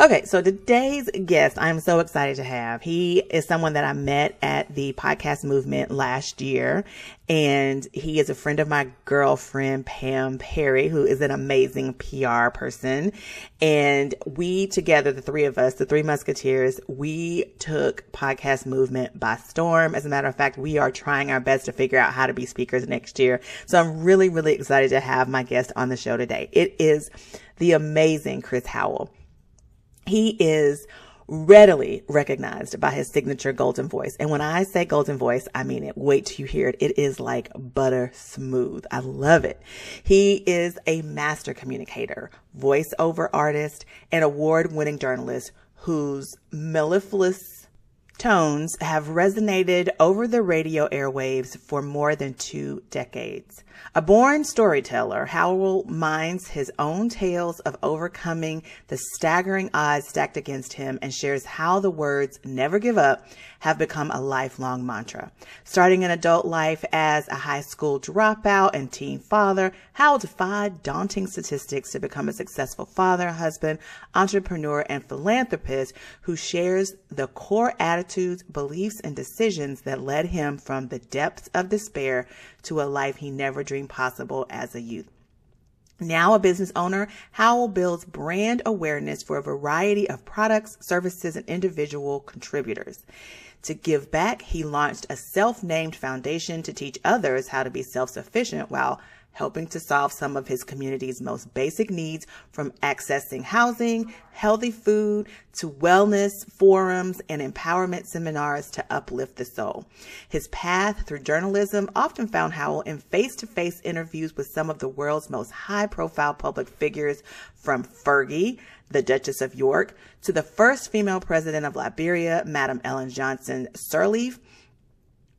Okay, so today's guest, I'm so excited to have. He is someone that I met at the podcast movement last year, and he is a friend of my girlfriend, Pam Perry, who is an amazing PR person. And we together, the three of us, the three musketeers, we took podcast movement by storm. As a matter of fact, we are trying our best to figure out how to be speakers next year. So I'm really, really excited to have my guest on the show today. It is the amazing Chris Howell. He is readily recognized by his signature golden voice. And when I say golden voice, I mean it. Wait till you hear it. It is like butter smooth. I love it. He is a master communicator, voiceover artist, and award winning journalist whose mellifluous tones have resonated over the radio airwaves for more than two decades. A born storyteller, Howell minds his own tales of overcoming the staggering odds stacked against him and shares how the words never give up have become a lifelong mantra. Starting an adult life as a high school dropout and teen father, Howell defied daunting statistics to become a successful father, husband, entrepreneur, and philanthropist who shares the core attitudes, beliefs, and decisions that led him from the depths of despair to a life he never dreamed possible as a youth. Now a business owner, Howell builds brand awareness for a variety of products, services, and individual contributors. To give back, he launched a self named foundation to teach others how to be self sufficient while helping to solve some of his community's most basic needs from accessing housing, healthy food, to wellness forums and empowerment seminars to uplift the soul. His path through journalism often found Howell in face to face interviews with some of the world's most high profile public figures from Fergie, the Duchess of York, to the first female president of Liberia, Madam Ellen Johnson Sirleaf,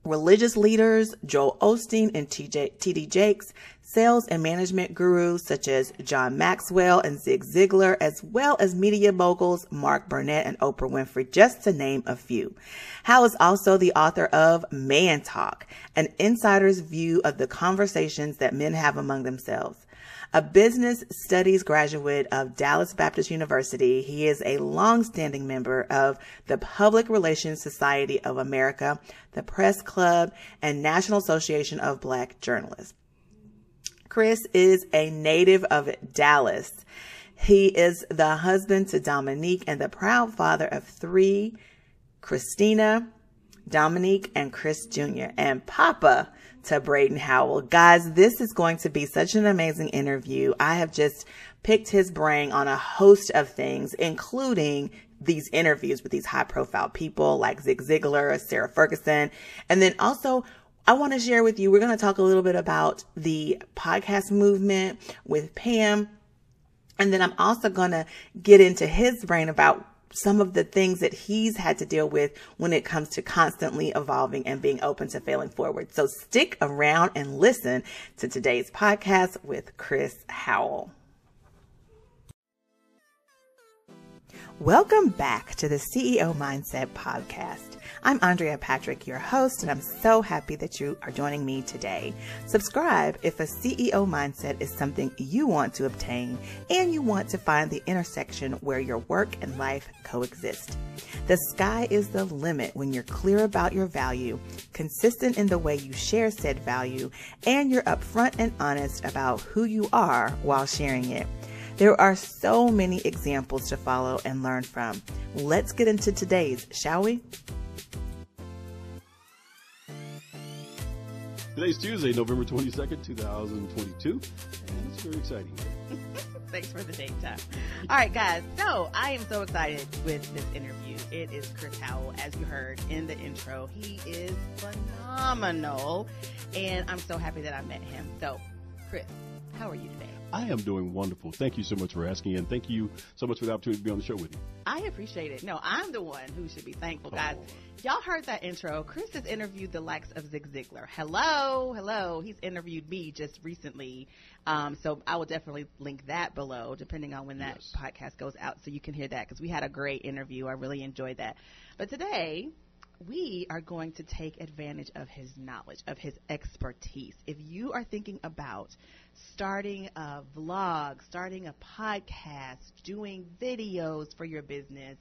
religious leaders, Joel Osteen and T.D. Jakes, sales and management gurus such as John Maxwell and Zig Ziglar, as well as media moguls Mark Burnett and Oprah Winfrey, just to name a few. Howell is also the author of Man Talk, an insider's view of the conversations that men have among themselves. A business studies graduate of Dallas Baptist University, he is a longstanding member of the Public Relations Society of America, the Press Club, and National Association of Black Journalists. Chris is a native of Dallas. He is the husband to Dominique and the proud father of three Christina, Dominique, and Chris Jr., and Papa to Braden Howell. Guys, this is going to be such an amazing interview. I have just picked his brain on a host of things, including these interviews with these high profile people like Zig Ziglar, Sarah Ferguson, and then also I want to share with you, we're going to talk a little bit about the podcast movement with Pam. And then I'm also going to get into his brain about some of the things that he's had to deal with when it comes to constantly evolving and being open to failing forward. So stick around and listen to today's podcast with Chris Howell. Welcome back to the CEO Mindset Podcast. I'm Andrea Patrick, your host, and I'm so happy that you are joining me today. Subscribe if a CEO mindset is something you want to obtain and you want to find the intersection where your work and life coexist. The sky is the limit when you're clear about your value, consistent in the way you share said value, and you're upfront and honest about who you are while sharing it. There are so many examples to follow and learn from. Let's get into today's, shall we? Today's Tuesday, November 22nd, 2022, and it's very exciting. Thanks for the date. All right, guys. So I am so excited with this interview. It is Chris Howell, as you heard in the intro. He is phenomenal, and I'm so happy that I met him. So, Chris, how are you today? I am doing wonderful. Thank you so much for asking, and thank you so much for the opportunity to be on the show with you. I appreciate it. No, I'm the one who should be thankful, guys. Oh. Y'all heard that intro. Chris has interviewed the likes of Zig Ziglar. Hello, hello. He's interviewed me just recently. Um, so I will definitely link that below, depending on when that yes. podcast goes out, so you can hear that because we had a great interview. I really enjoyed that. But today, we are going to take advantage of his knowledge, of his expertise. If you are thinking about starting a vlog, starting a podcast, doing videos for your business,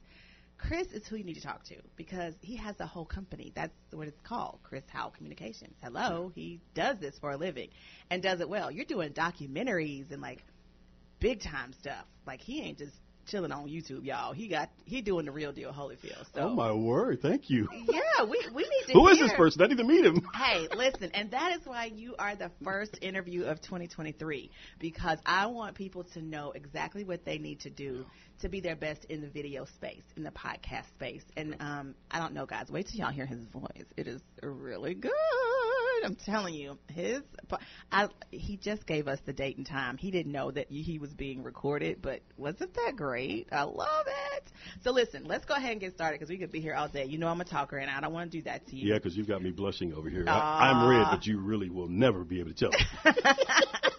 Chris is who you need to talk to because he has a whole company. That's what it's called, Chris Howell Communications. Hello, he does this for a living and does it well. You're doing documentaries and like big time stuff. Like he ain't just chilling on YouTube, y'all. He got he doing the real deal, Holyfield. So oh my word, thank you. Yeah, we we need to. Who hear. is this person? I need to meet him. Hey, listen, and that is why you are the first interview of 2023 because I want people to know exactly what they need to do to be their best in the video space, in the podcast space. And um, I don't know, guys. Wait till y'all hear his voice. It is really good. I'm telling you, his. I, he just gave us the date and time. He didn't know that he was being recorded, but wasn't that great? I love it. So listen, let's go ahead and get started because we could be here all day. You know I'm a talker, and I don't want to do that to you. Yeah, because you've got me blushing over here. I, I'm red, but you really will never be able to tell.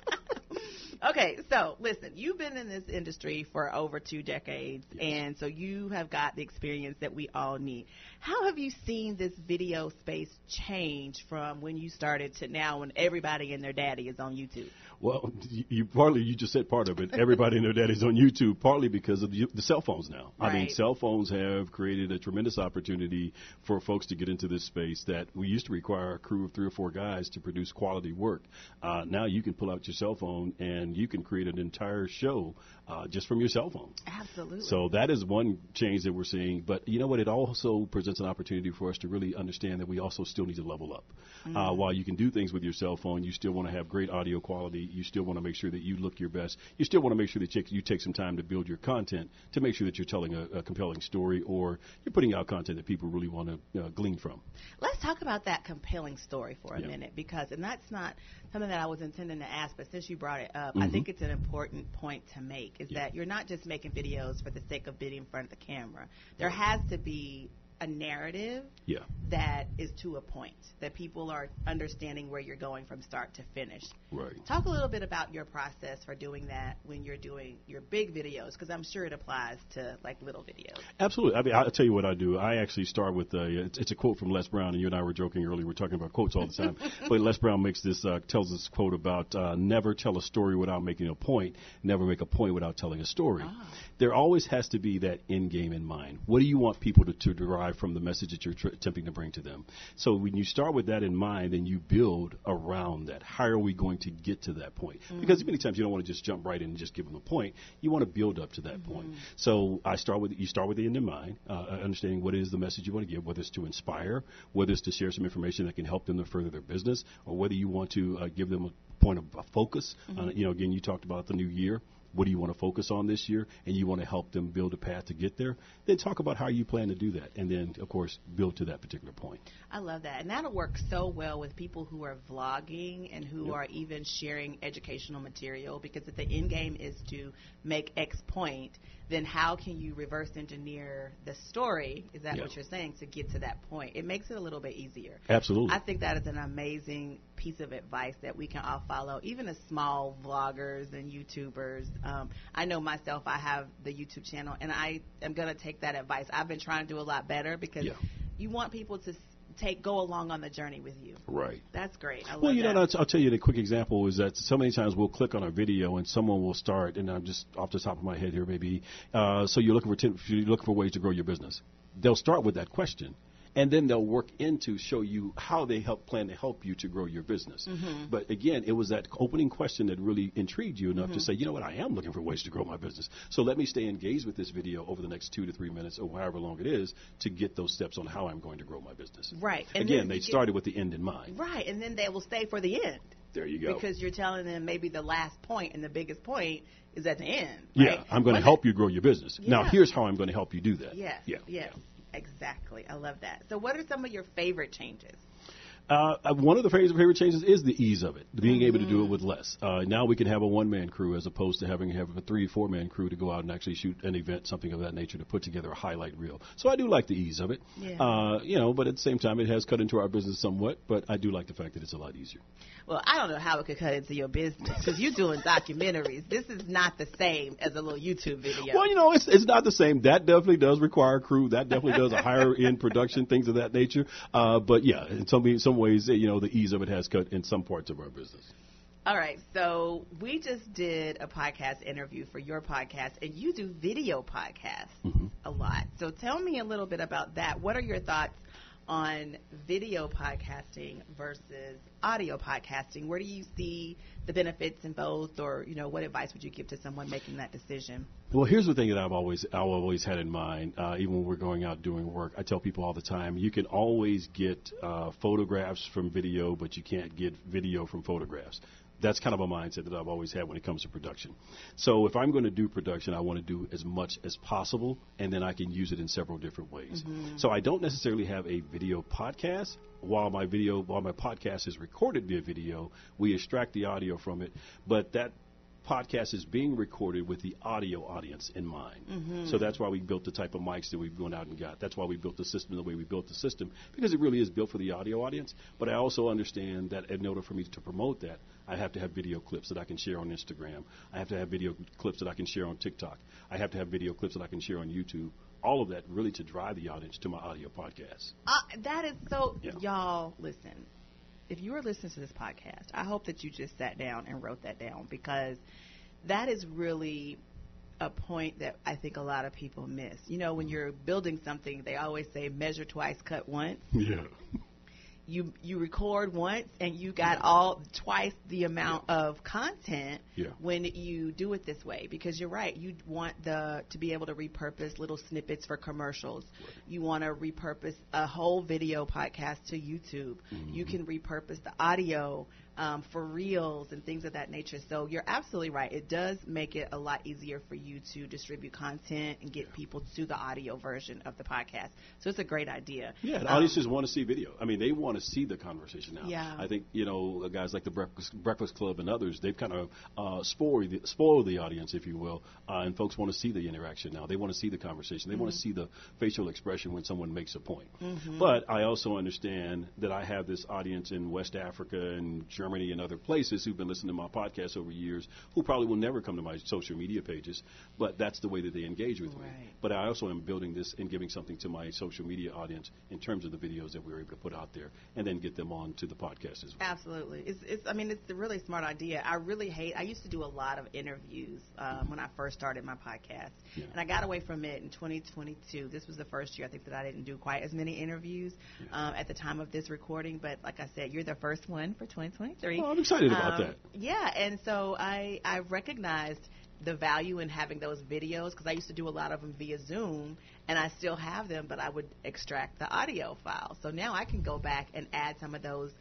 Okay, so listen, you've been in this industry for over two decades, yes. and so you have got the experience that we all need. How have you seen this video space change from when you started to now when everybody and their daddy is on YouTube? Well, you, you partly you just said part of it. Everybody and their daddy's on YouTube, partly because of the, the cell phones now. Right. I mean, cell phones have created a tremendous opportunity for folks to get into this space that we used to require a crew of three or four guys to produce quality work. Uh, now you can pull out your cell phone and you can create an entire show uh, just from your cell phone. Absolutely. So that is one change that we're seeing. But you know what? It also presents an opportunity for us to really understand that we also still need to level up. Mm-hmm. Uh, while you can do things with your cell phone, you still want to have great audio quality. You still want to make sure that you look your best. You still want to make sure that you take some time to build your content to make sure that you're telling a, a compelling story or you're putting out content that people really want to uh, glean from. Let's talk about that compelling story for a yeah. minute because, and that's not something that I was intending to ask, but since you brought it up, mm-hmm. I think it's an important point to make is yeah. that you're not just making videos for the sake of being in front of the camera. There has to be a narrative yeah. that is to a point that people are understanding where you're going from start to finish. Right. Talk a little bit about your process for doing that when you're doing your big videos, because I'm sure it applies to like little videos. Absolutely. I mean, I'll tell you what I do. I actually start with a. It's, it's a quote from Les Brown, and you and I were joking earlier. We're talking about quotes all the time, but Les Brown makes this uh, tells this quote about uh, never tell a story without making a point, never make a point without telling a story. Ah. There always has to be that end game in mind. What do you want people to, to derive from the message that you're tr- attempting to bring to them? So when you start with that in mind, then you build around that. How are we going to get to that point? Mm-hmm. Because many times you don't want to just jump right in and just give them a point. You want to build up to that mm-hmm. point. So I start with you start with the end in mind, uh, understanding what is the message you want to give, whether it's to inspire, whether it's to share some information that can help them to further their business, or whether you want to uh, give them a point of focus. Mm-hmm. Uh, you know, again, you talked about the new year what do you want to focus on this year, and you want to help them build a path to get there, then talk about how you plan to do that, and then, of course, build to that particular point. I love that. And that'll work so well with people who are vlogging and who yep. are even sharing educational material because if the end game is to make X point, then how can you reverse engineer the story? Is that yep. what you're saying to get to that point? It makes it a little bit easier. Absolutely. I think that is an amazing piece of advice that we can all follow, even as small vloggers and YouTubers. Um, I know myself, I have the YouTube channel, and I am going to take that advice. I've been trying to do a lot better because yeah. you want people to take go along on the journey with you. Right. That's great. well, you that. know, I'll, I'll tell you the quick example is that so many times we'll click on a video and someone will start, and I'm just off the top of my head here, maybe. Uh, so you're looking for t- you're looking for ways to grow your business. They'll start with that question and then they'll work into show you how they help plan to help you to grow your business. Mm-hmm. But again, it was that opening question that really intrigued you enough mm-hmm. to say, you know what, I am looking for ways to grow my business. So let me stay engaged with this video over the next two to three minutes or however long it is to get those steps on how I'm going to grow my business. Right. And again, they started with the end in mind. Right, and then they will stay for the end. There you go. Because you're telling them maybe the last point and the biggest point is at the end. Yeah. I'm going to help you grow your business. Yeah. Now, here's how I'm going to help you do that. Yes. Yeah. Yes. Exactly. I love that. So, what are some of your favorite changes? Uh, one of the favorite, favorite changes is the ease of it, being able to do it with less. Uh, now we can have a one man crew as opposed to having have a three, four man crew to go out and actually shoot an event, something of that nature, to put together a highlight reel. So I do like the ease of it. Yeah. Uh, you know, but at the same time, it has cut into our business somewhat. But I do like the fact that it's a lot easier. Well, I don't know how it could cut into your business because you're doing documentaries. This is not the same as a little YouTube video. Well, you know, it's it's not the same. That definitely does require a crew. That definitely does a higher end production, things of that nature. Uh, but yeah, some some ways, you know, the ease of it has cut in some parts of our business. All right, so we just did a podcast interview for your podcast, and you do video podcasts Mm-hmm. a lot. So tell me a little bit about that. What are your thoughts on video podcasting versus audio podcasting? Where do you see the benefits in both, or you know, what advice would you give to someone making that decision? Well, here's the thing that I've always I've always had in mind. Uh, even when we're going out doing work, I tell people all the time: you can always get uh, photographs from video, but you can't get video from photographs. That's kind of a mindset that I've always had when it comes to production. So if I'm going to do production, I want to do as much as possible, and then I can use it in several different ways. Mm-hmm. So I don't necessarily have a video podcast. While my video, while my podcast is recorded via video, we extract the audio from it, but that podcast is being recorded with the audio audience in mind. So that's why we built the type of mics that we've gone out and got. That's why we built the system the way we built the system because it really is built for the audio audience. But I also understand that in order for me to promote that, I have to have video clips that I can share on Instagram. I have to have video clips that I can share on TikTok. I have to have video clips that I can share on YouTube. All of that really to drive the audience to my audio podcast. Uh, that is so. Yeah. Y'all, listen. If you are listening to this podcast, I hope that you just sat down and wrote that down because that is really a point that I think a lot of people miss. You know, when you're building something, they always say measure twice, cut once. Yeah. You you record once and you got all twice the amount of content Yeah. when you do it this way because you're right. You want the to be able to repurpose little snippets for commercials. You want to repurpose a whole video podcast to YouTube. Mm-hmm. You can repurpose the audio um, for reels and things of that nature. So you're absolutely right. It does make it a lot easier for you to distribute content and get people to the audio version of the podcast. So it's a great idea. Yeah, the Um, audiences want to see video. I mean, they want to see the conversation now. Yeah. I think you know guys like the Breakfast, Breakfast Club and others. They've kind of uh, spoiled the, spoiled the audience, if you will, uh, and folks want to see the interaction now. They want to see the conversation. They want to see the facial expression when someone makes a point. But I also understand that I have this audience in West Africa and Germany and other places who've been listening to my podcast over years, who probably will never come to my social media pages. But that's the way that they engage with me. But I also am building this and giving something to my social media audience in terms of the videos that we were able to put out there and then get them on to the podcast as well. Absolutely. It's, it's, I mean, it's a really smart idea. I really hate, I used to do a lot of interviews um, when I first started my podcast. Yeah. And I got away from it in 2022. This was the first year I think that I didn't do quite as many interviews um, at the time of this recording. But like I said, you're the first one for 2023. Well, I'm excited about Um, that. Yeah, and so I I recognized the value in having those videos because I used to do a lot of them via Zoom, and I still have them, but I would extract the audio file. So now I can go back and add some of those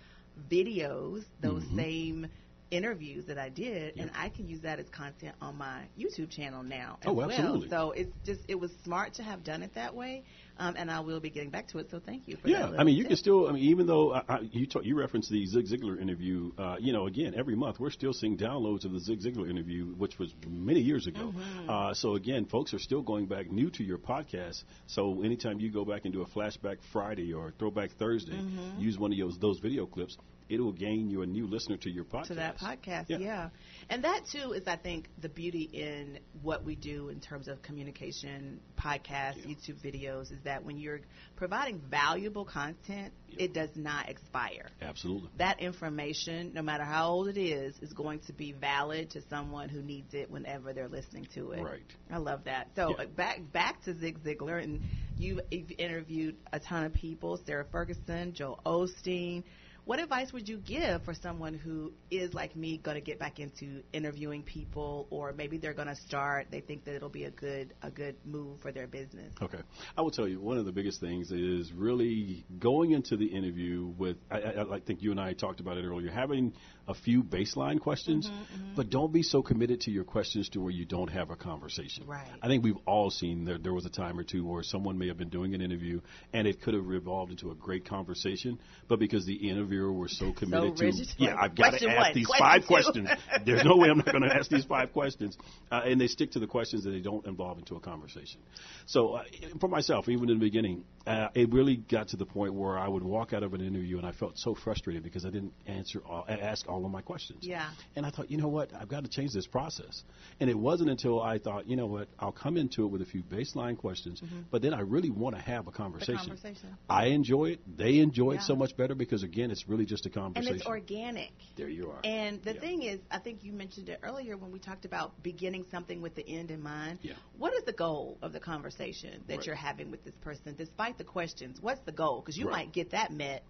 videos, those Mm-hmm. same interviews that I did, and I can use that as content on my YouTube channel now as Oh, well. absolutely. So it's just it was smart to have done it that way, um, and I will be getting back to it. So thank you for Yeah, that. I mean, you tip. can still. I mean, even though I, I, you talk, you referenced the Zig Ziglar interview, uh, you know, again, every month we're still seeing downloads of the Zig Ziglar interview, which was many years ago. Mm-hmm. Uh, so again, folks are still going back new to your podcast. So anytime you go back and do a flashback Friday or throwback Thursday, Mm-hmm. use one of those those video clips. It will gain you a new listener to your podcast. to that podcast. Yeah. Yeah. And that too is I think the beauty in what we do in terms of communication, podcasts, YouTube videos is that when you're providing valuable content, it does not expire. Absolutely. That information, no matter how old it is, is going to be valid to someone who needs it whenever they're listening to it. Right. I love that. So Yeah. uh, back back to Zig Ziglar, and you've, you've interviewed a ton of people: Sarah Ferguson, Joel Osteen. What advice would you give for someone who is like me, going to get back into interviewing people, or maybe they're going to start? They think that it'll be a good a good move for their business. Okay. I will tell you, one of the biggest things is really going into the interview with, I, I, I think you and I talked about it earlier, having a few baseline questions, Mm-hmm, but don't be so committed to your questions to where you don't have a conversation. Right. I think we've all seen there, there was a time or two where someone may have been doing an interview and it could have revolved into a great conversation, but because the interviewer Vera were so committed to, rigid. yeah, I've got to ask one, these question five two. questions. There's no way I'm not going to ask these five questions, uh, and they stick to the questions that they don't involve into a conversation. So uh, for myself, even in the beginning, uh, it really got to the point where I would walk out of an interview and I felt so frustrated because I didn't answer, all, ask all of my questions. Yeah. And I thought, you know what, I've got to change this process. And it wasn't until I thought, you know what, I'll come into it with a few baseline questions, but then I really want to have a conversation. Mm-hmm. conversation. I enjoy it. They enjoy Yeah. it so much better because again, it's really just a conversation. and it's organic. there you are. And the Yeah. thing is, I think you mentioned it earlier when we talked about beginning something with the end in mind. Yeah. What is the goal of the conversation that Right. you're having with this person, despite the questions? What's the goal? Because you Right. might get that met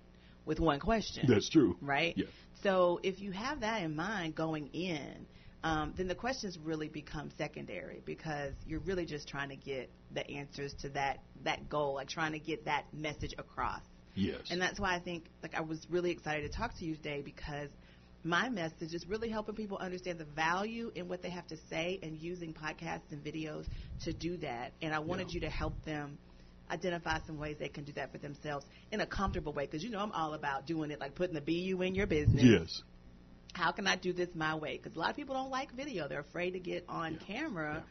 with one question. That's true. right? Yeah. So if you have that in mind going in, um, then the questions really become secondary because you're really just trying to get the answers to that that goal, like trying to get that message across. Yes. And that's why I think like I was really excited to talk to you today because my message is really helping people understand the value in what they have to say and using podcasts and videos to do that. And I wanted Yeah. you to help them identify some ways they can do that for themselves in a comfortable way because you know I'm all about doing it like putting the BU in your business. yes. How can I do this my way? Because a lot of people don't like video; they're afraid to get on camera.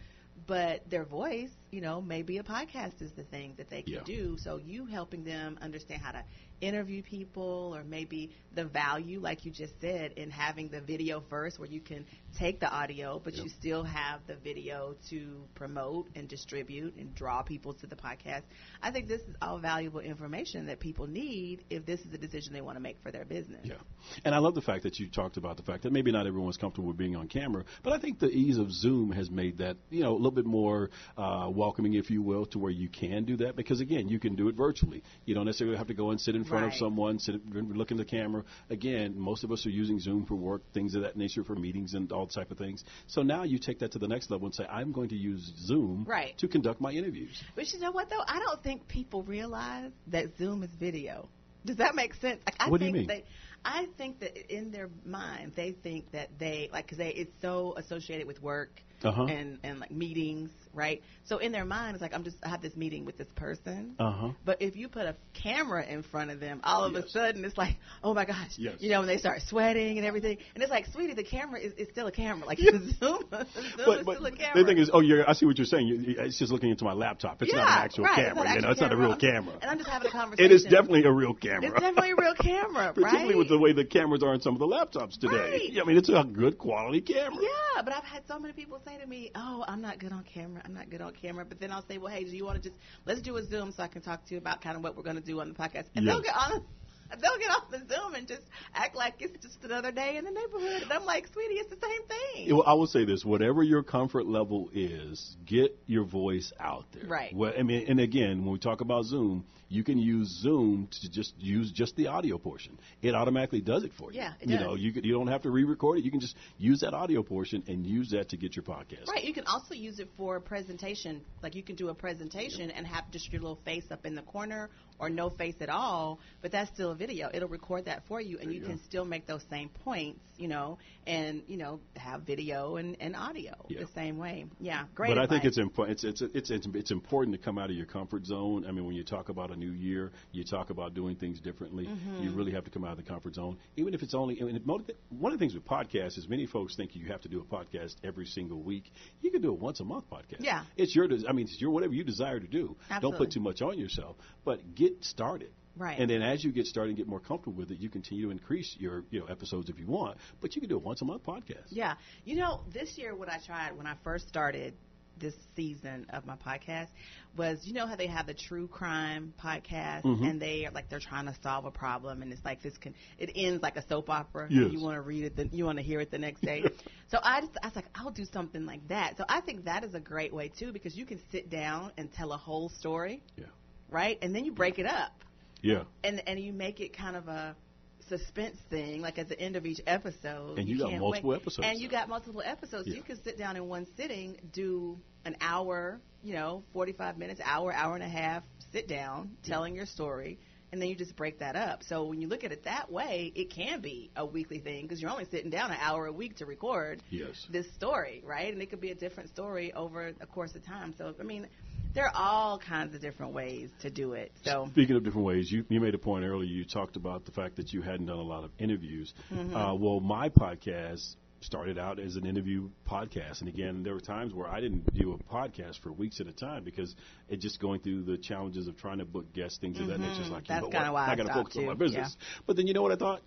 But their voice, you know, maybe a podcast is the thing that they can Yeah. do. So you helping them understand how to interview people, or maybe the value, like you just said, in having the video first, where you can take the audio, but Yep. you still have the video to promote and distribute and draw people to the podcast. I think this is all valuable information that people need if this is a decision they want to make for their business. Yeah. And I love the fact that you talked about the fact that maybe not everyone's comfortable with being on camera, but I think the ease of Zoom has made that, you know, a little bit more uh, welcoming, if you will, to where you can do that because, again, you can do it virtually. You don't necessarily have to go and sit in front of someone, sit, look in the camera. Again, most of us are using Zoom for work, things of that nature, for meetings and all type of things. So now you take that to the next level and say, I'm going to use Zoom Right. to conduct my interviews. But you know what though? I don't think people realize that Zoom is video. Does that make sense? Like I What do you think mean? They, I think that in their mind they think that they like because they it's so associated with work Uh-huh. and and like meetings, right? So in their mind it's like I'm just I have this meeting with this person. Uh huh. But if you put a camera in front of them, all of a sudden it's like, oh my gosh, Yes. you know, when they start sweating and everything, and it's like, sweetie, the camera is, is still a camera. Like Zoom, Zoom But, but still a camera. the thing is, oh, you're, I see what you're saying. You, it's just looking into my laptop. It's yeah, not an actual right. camera. It's you know, not it's not a real camera. And I'm just having a conversation. It is definitely a real camera. It's definitely a real camera, Particularly right? with the way the cameras are in some of the laptops today. Right. Yeah, I mean, it's a good quality camera. Yeah, but I've had so many people say to me, "Oh, I'm not good on camera. I'm not good on camera." But then I'll say, "Well, hey, do you want to just let's do a Zoom so I can talk to you about kind of what we're going to do on the podcast?" And they'll get on. They'll get off the Zoom and just act like it's just another day in the neighborhood. And I'm like, sweetie, it's the same thing. Well, I will say this: whatever your comfort level is, get your voice out there. Right. Well, I mean, and again, when we talk about Zoom, you can use Zoom to just use just the audio portion. It automatically does it for you. Yeah, it you does. know, you you don't have to re-record it. You can just use that audio portion and use that to get your podcast. Right. You can also use it for a presentation. Like you can do a presentation and have just your little face up in the corner or no face at all, but that's still a video. It'll record that for you and There you can still make those same points, you know, and, you know, have video and, and audio Yeah. the same way. Yeah. Great. But I think it's important. It's, it's it's it's it's important to come out of your comfort zone. I mean, when you talk about a new year, you talk about doing things differently. Mm-hmm. You really have to come out of the comfort zone, even if it's only. One of the things with podcasts is many folks think you have to do a podcast every single week. You can do a once a month podcast. Yeah. it's your. I mean, it's your whatever you desire to do. Absolutely. Don't put too much on yourself, but get started. Right. And then as you get started and get more comfortable with it, you continue to increase your you know episodes if you want. But you can do a once a month podcast. Yeah. You know, this year what I tried when I first started this season of my podcast was you know how they have the true crime podcast Mm-hmm. and they are like they're trying to solve a problem and it's like this can it ends like a soap opera Yes. you want to read it the, you want to hear it the next day so I just I was like I'll do something like that so I think that is a great way too because you can sit down and tell a whole story Yeah. Right and then you break it up Yeah. and and you make it kind of a suspense thing, like at the end of each episode. And you got can't multiple wait. episodes. And you got multiple episodes. Yeah. You can sit down in one sitting, do an hour, you know, 45 minutes, hour, hour and a half, sit down, telling your story, and then you just break that up. So when you look at it that way, it can be a weekly thing because you're only sitting down an hour a week to record Yes. this story, right? And it could be a different story over a course of time. So, I mean, there are all kinds of different ways to do it. So Speaking of different ways, you, you made a point earlier. You talked about the fact that you hadn't done a lot of interviews. Mm-hmm. Uh, well, my podcast started out as an interview podcast, and again, there were times where I didn't do a podcast for weeks at a time because it just going through the challenges of trying to book guests, things of that nature. It's like, Mm-hmm. That's you know what? why I I got to focus on my too. business. But then you know what I thought?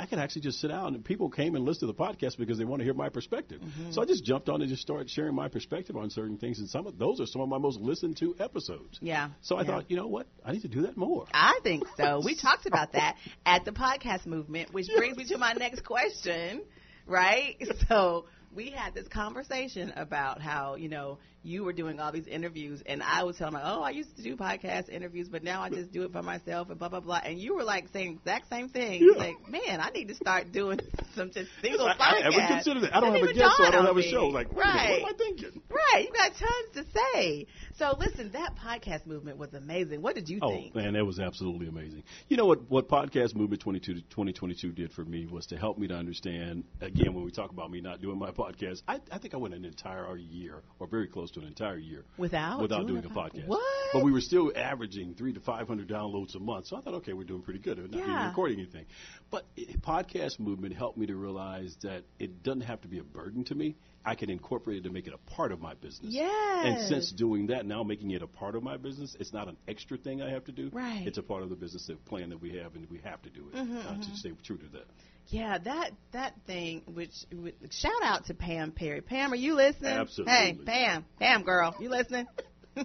I could actually just sit down and people came and listened to the podcast because they want to hear my perspective. Mm-hmm. So I just jumped on and just started sharing my perspective on certain things, and some of those are some of my most listened to episodes. Yeah, So I yeah. thought, you know what? I need to do that more. I think so. We talked about that at the podcast movement, which brings me to my next question, right? So we had this conversation about how, you know, you were doing all these interviews and I was telling her, oh, I used to do podcast interviews, but now I just do it by myself and blah, blah, blah. And you were like saying the exact same thing. Yeah. Like, man, I need to start doing some just single I, I podcasts. haven't considered it. I don't Didn't have a guest, so I don't have a me. show. Like, wait a minute, right. what am I thinking? Right, you got tons to say. So listen, that podcast movement was amazing. What did you Oh think? man, that was absolutely amazing. You know what? What podcast movement 22 2022 did for me was to help me to understand. Again, when we talk about me not doing my podcast, I, I think I went an entire year, or very close to an entire year, Without without doing doing, a a pod- podcast. What? But we were still averaging three to 500 downloads a month. So I thought, okay, we're doing pretty good. We're not even Yeah. recording anything. But it, podcast movement helped me to realize that it doesn't have to be a burden to me. I can incorporate it to make it a part of my business. Yeah. And since doing that, now making it a part of my business, it's not an extra thing I have to do. Right. It's a part of the business plan that we have, and we have to do it Mm-hmm, uh, to stay true to that. Yeah, that that thing. Which, which shout out to Pam Perry. Pam, are you listening? Absolutely. Hey, Pam, Pam, girl, you listening?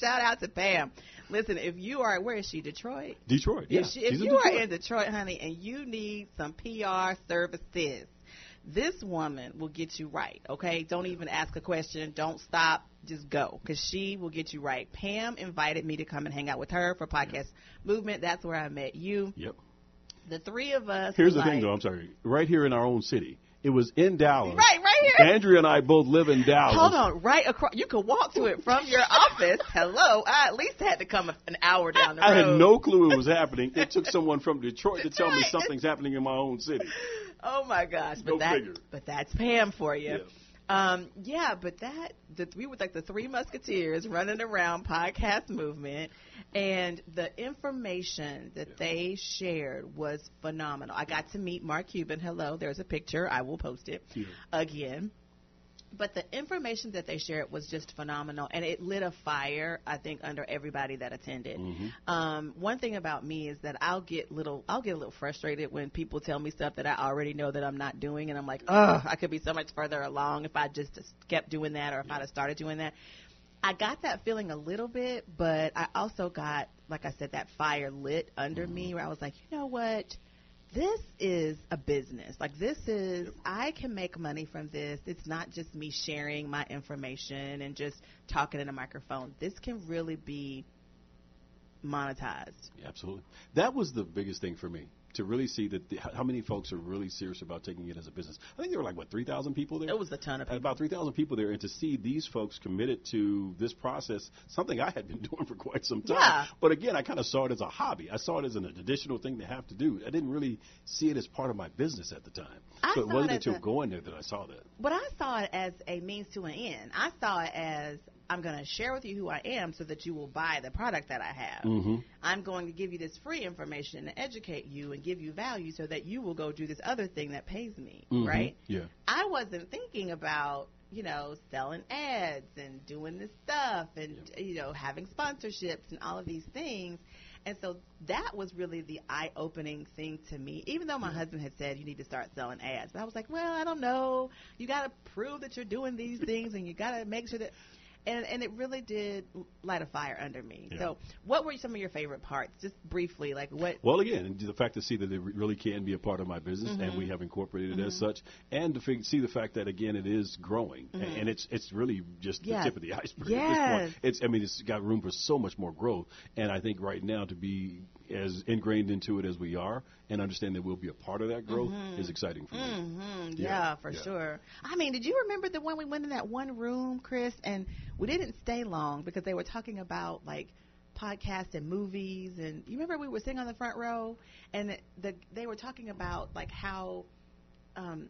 shout out to Pam. Listen, if you are, where is she? Detroit. Detroit. Yeah. if she, if she's in you are in Detroit, honey, and you need some PR services, this woman will get you right. Okay, don't even ask a question. Don't stop. Just go, because she will get you right. Pam invited me to come and hang out with her for podcast movement. That's where I met you. Yep. The three of us. Here's the thing, though. I'm sorry. Right here in our own city. It was in Dallas. Right here. Andrea and I both live in Dallas. Hold on, right across. You could walk to it from your office. Hello, I at least had to come an hour down the road. I had no clue it was happening. It took someone from Detroit to tell me something's happening in my own city. Oh my gosh, but Go that, figure. but that's Pam for you. Um, yeah, but that the we were like the three musketeers running around podcast movement, and the information that they shared was phenomenal. I got to meet Mark Cuban. Hello, there's a picture. I will post it Yeah. again. But the information that they shared was just phenomenal, and it lit a fire. I think under everybody that attended. Um, one thing about me is that I'll get little, I'll get a little frustrated when people tell me stuff that I already know that I'm not doing, and I'm like, oh, I could be so much further along if I just kept doing that, or if I'd have started doing that. I got that feeling a little bit, but I also got, like I said, that fire lit under me where I was like, you know what? This is a business. Like this is, I can make money from this. It's not just me sharing my information and just talking in a microphone. This can really be monetized. Absolutely. That was the biggest thing for me to really see that the, how many folks are really serious about taking it as a business. I think there were like what three thousand people there. It was a ton of people. About three thousand people there, and to see these folks committed to this process, something I had been doing for quite some time. Yeah. But again, I kind of saw it as a hobby. I saw it as an additional thing to have to do. I didn't really see it as part of my business at the time. I so it wasn't it until a- going there that I saw that. But I saw it as a means to an end. I saw it as I'm going to share with you who I am so that you will buy the product that I have. Mm-hmm. I'm going to give you this free information and educate you and give you value so that you will go do this other thing that pays me, Mhm. right? Yeah. I wasn't thinking about, you know, selling ads and doing this stuff and, you know, having sponsorships and all of these things. And so that was really the eye opening thing to me, even though my husband had said you need to start selling ads. But I was like, well, I don't know. You got to prove that you're doing these things and you got to make sure that. And, and it really did light a fire under me. Yeah. So, what were some of your favorite parts? Just briefly, like what? Well, again, the fact to see that it really can be a part of my business, and Mm-hmm. we have incorporated it as such, and to fig- see the fact that again it is growing, a- and it's it's really just Mm-hmm. Yes. the tip of the iceberg at this Yes. point. It's I mean it's got room for so much more growth, and I think right now to be as ingrained into it as we are, and understand that we'll be a part of that growth is exciting for me. Mm, yeah, Yeah, for yeah. sure. I mean, did you remember the one we went in that one room, Chris? And we didn't stay long because they were talking about like podcasts and movies. And you remember we were sitting on the front row, and the, the they were talking about like how, um,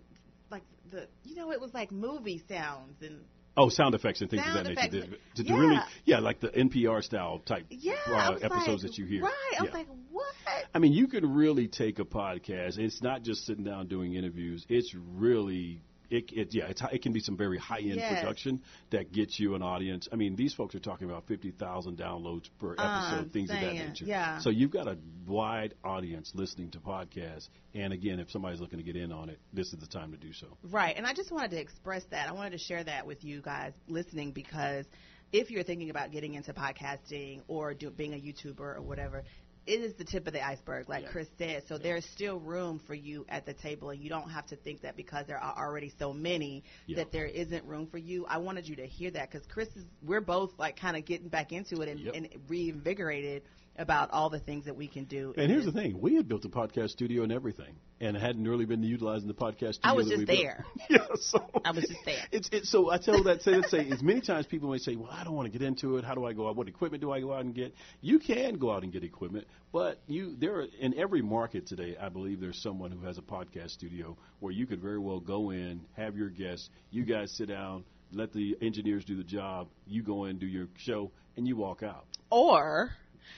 like the you know it was like movie sounds and Oh, sound effects and things Sound of that effects. nature. To, to Yeah. really, yeah, like the NPR style type Yeah, uh, episodes like, that you hear. Right. I was like, what? I mean, you can really take a podcast. It's not just sitting down doing interviews. It's really it, it yeah, it's, it can be some very high end Yes. production that gets you an audience. I mean, these folks are talking about fifty thousand downloads per uh-huh. episode, I'm things of that nature. yeah. So you've got a wide audience listening to podcasts. And again, if somebody's looking to get in on it, this is the time to do so. Right. And I just wanted to express that. I wanted to share that with you guys listening because if you're thinking about getting into podcasting or do, being a YouTuber or whatever, it is the tip of the iceberg, like Yeah. Chris said. So there's still room for you at the table, and you don't have to think that because there are already so many Yeah. that there isn't room for you. I wanted you to hear that because Chris is, we're both like kind of getting back into it and, Yep. and reinvigorated about all the things that we can do. And here's the thing: we had built a podcast studio and everything, and hadn't really been utilizing the podcast. Studio I was just there. yeah, so I was just there. It's, it's so I tell that say that say as many times people may say, "Well, I don't want to get into it. How do I go out? What equipment do I go out and get?" You can go out and get equipment, but you there are, in every market today. I believe there's someone who has a podcast studio where you could very well go in, have your guests, you guys sit down, let the engineers do the job, you go in, do your show, and you walk out. Or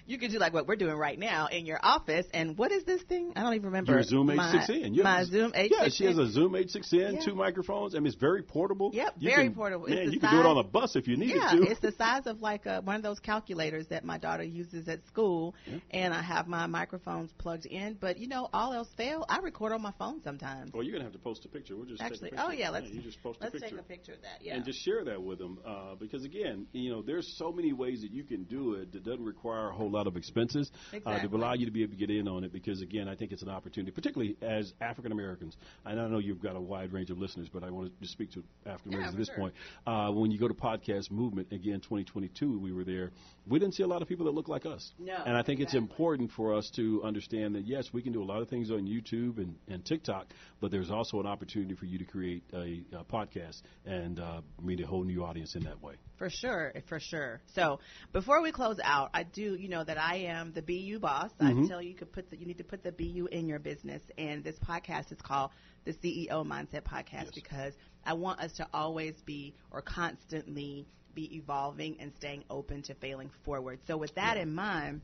you could do like what we're doing right now in your office. And what is this thing? I don't even remember. Your Zoom H6N. Yeah, My Zoom H6N. Yeah, she has a Zoom H6N, Yeah. two microphones. Mean, it's very portable. Yep, You very can- portable. Man, you can do it on a bus if you needed yeah, to. it's the size of like a, one of those calculators that my daughter uses at school, and I have my microphones plugged in. But you know, all else fail, I record on my phone sometimes. well, you're gonna have to post a picture. We'll just Actually, oh yeah, let's you just post a let's picture. take a picture of that. Yeah, And just share that with them, uh, because again, you know, there's so many ways that you can do it that doesn't require a whole lot of expenses uh, Exactly. to allow you to be able to get in on it. Because again, I think it's an opportunity, particularly as African Americans. And I know you've got a wide range of listeners, but I want to just speak to African Americans for at this sure. point. Uh, when you go to podcast movement again, 2022, we were there. We didn't see a lot of people that look like us. No, and I think it's important for us to understand that yes, we can do a lot of things on YouTube and, and TikTok, but there's also an opportunity for you to create a, a podcast and uh, meet a whole new audience in that way. For sure, for sure. So before we close out, I do, you know, that I am the BU boss. Mm-hmm. I tell you, you could put the, you need to put the BU in your business, and this podcast is called the CEO Mindset Podcast Yes. because I want us to always be or constantly be evolving and staying open to failing forward. So with that in mind,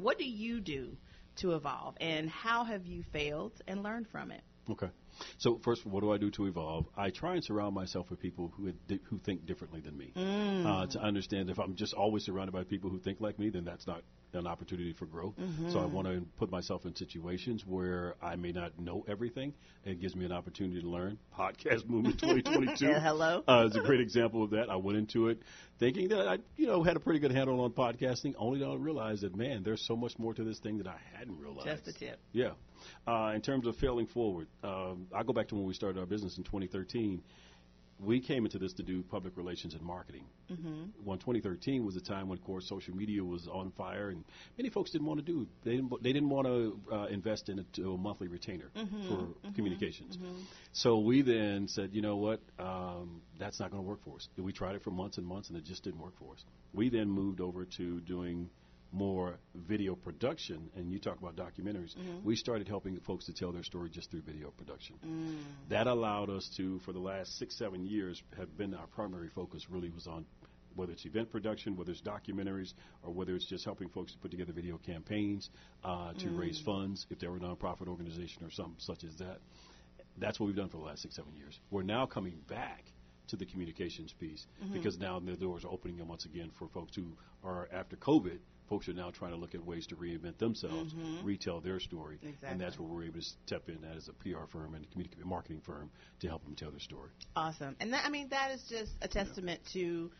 what do you do to evolve, and how have you failed and learned from it? Okay. So first, what do I do to evolve? I try and surround myself with people who who think differently than me. Uh, to understand if I'm just always surrounded by people who think like me, then that's not an opportunity for growth. So I want to put myself in situations where I may not know everything. It gives me an opportunity to learn. Podcast Movement 2022 Yeah, hello. uh, is a great example of that. I went into it thinking that I, you know, had a pretty good handle on podcasting, only to realize that man, there's so much more to this thing that I hadn't realized. Just a tip. Yeah. Uh, in terms of failing forward, um, I go back to when we started our business in 2013. We came into this to do public relations and marketing. Mm-hmm. When 2013 was a time when, of course, social media was on fire, and many folks didn't want to do. They didn't. They didn't want to uh, invest in a, to a monthly retainer for communications. So we then said, you know what, um, that's not going to work for us. We tried it for months and months, and it just didn't work for us. We then moved over to doing more video production, and you talk about documentaries. Mm-hmm. We started helping folks to tell their story just through video production. Mm. That allowed us to, for the last six, seven years, have been our primary focus. Really was on whether it's event production, whether it's documentaries, or whether it's just helping folks to put together video campaigns uh, to mm. raise funds if they're a nonprofit organization or something such as that. That's what we've done for the last six, seven years. We're now coming back to the communications piece mm-hmm. because now the doors are opening up once again for folks who are after COVID. Folks are now trying to look at ways to reinvent themselves, mm-hmm. retell their story, and that's where we're able to step in as a PR firm and a marketing firm to help them tell their story. Awesome. And that, I mean, that is just a testament to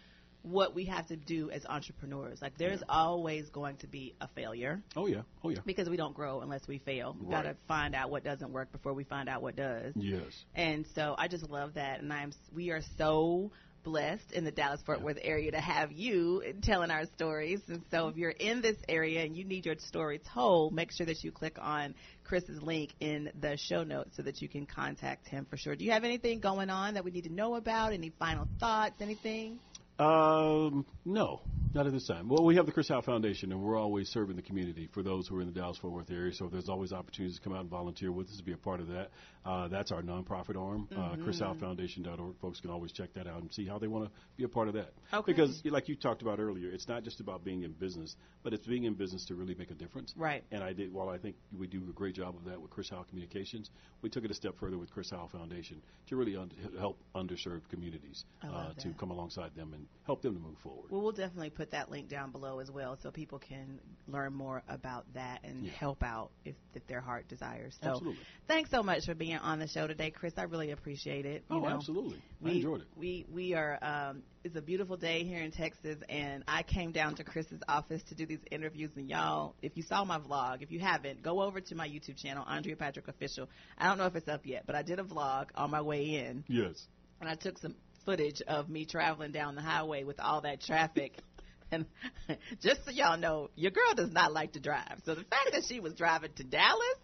what we have to do as entrepreneurs. Like, there's always going to be a failure Oh yeah, oh yeah, because we don't grow unless we fail. We Right. got to find out what doesn't work before we find out what does. yes. And so I just love that. And I'm, we are so blessed in the Dallas Fort Worth area to have you telling our stories. And so if you're in this area and you need your story told, make sure that you click on Chris's link in the show notes so that you can contact him for sure. Do you have anything going on that we need to know about? Any final thoughts? Anything? Um, no, not at this time. Well, we have the Chris Howell Foundation, and we're always serving the community for those who are in the Dallas-Fort Worth area. So there's always opportunities to come out and volunteer with us to be a part of that. Uh, that's our nonprofit arm, uh, Mm-hmm. ChrisHowellFoundation.org. Folks can always check that out and see how they want to be a part of that. Okay. Because, like you talked about earlier, it's not just about being in business, but it's being in business to really make a difference. Right. And I did. While I think we do a great job of that with Chris Howell Communications, we took it a step further with Chris Howell Foundation to really un- help underserved communities uh, to come alongside them and help them to move forward. Well, we'll definitely put that link down below as well, so people can learn more about that and Yeah. help out if, if their heart desires. So, Absolutely. thanks so much for being on the show today, Chris. I really appreciate it. You oh, know, absolutely. We, I enjoyed it. We we are. Um, it's a beautiful day here in Texas, and I came down to Chris's office to do these interviews. And y'all, if you saw my vlog, if you haven't, go over to my YouTube channel, Andrea Patrick Official. I don't know if it's up yet, but I did a vlog on my way in, Yes. and I took some footage of me traveling down the highway with all that traffic. And just so y'all know, your girl does not like to drive. So the fact that she was driving to Dallas,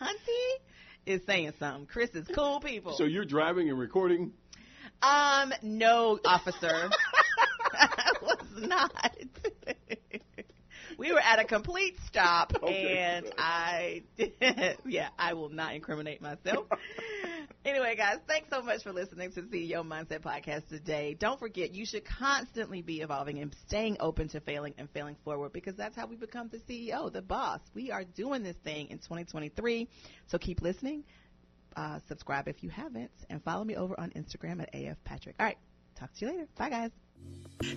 Hunty, is saying something. Chris is cool people. So you're driving and recording. Um, no, officer. I was not. we were at a complete stop, Okay, and. I, yeah, I will not incriminate myself. Anyway, guys, thanks so much for listening to CEO Mindset Podcast today. Don't forget, you should constantly be evolving and staying open to failing and failing forward because that's how we become the CEO, the boss. We are doing this thing in 2023, so keep listening uh, subscribe if you haven't, and follow me over on Instagram at AF Patrick. All right, talk to you later. Bye, guys.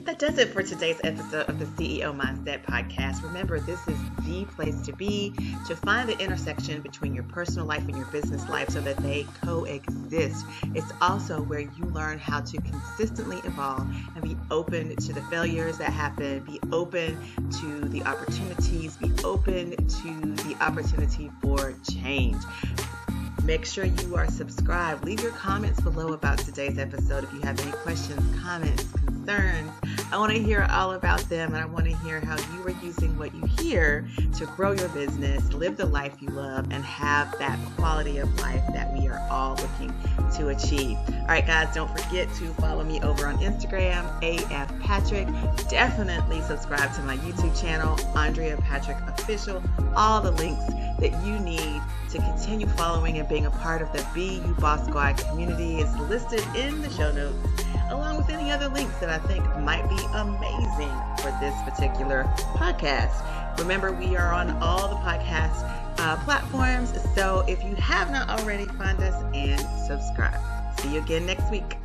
That does it for today's episode of the CEO Mindset Podcast. Remember, this is the place to be to find the intersection between your personal life and your business life so that they coexist. It's also where you learn how to consistently evolve and be open to the failures that happen, be open to the opportunities, be open to the opportunity for change. Make sure you are subscribed. Leave your comments below about today's episode if you have any questions, comments, concerns. I want to hear all about them and I want to hear how you are using what you hear to grow your business, live the life you love, and have that quality of life that we are all looking to achieve. All right, guys, don't forget to follow me over on Instagram, AF Patrick. Definitely subscribe to my YouTube channel, Andrea Patrick Official. All the links that you need to continue following and being a part of the You Boss Squad community is listed in the show notes, along with any other links that I think might be amazing for this particular podcast. Remember, we are on all the podcast uh, platforms, so if you have not already, find us and subscribe. See you again next week.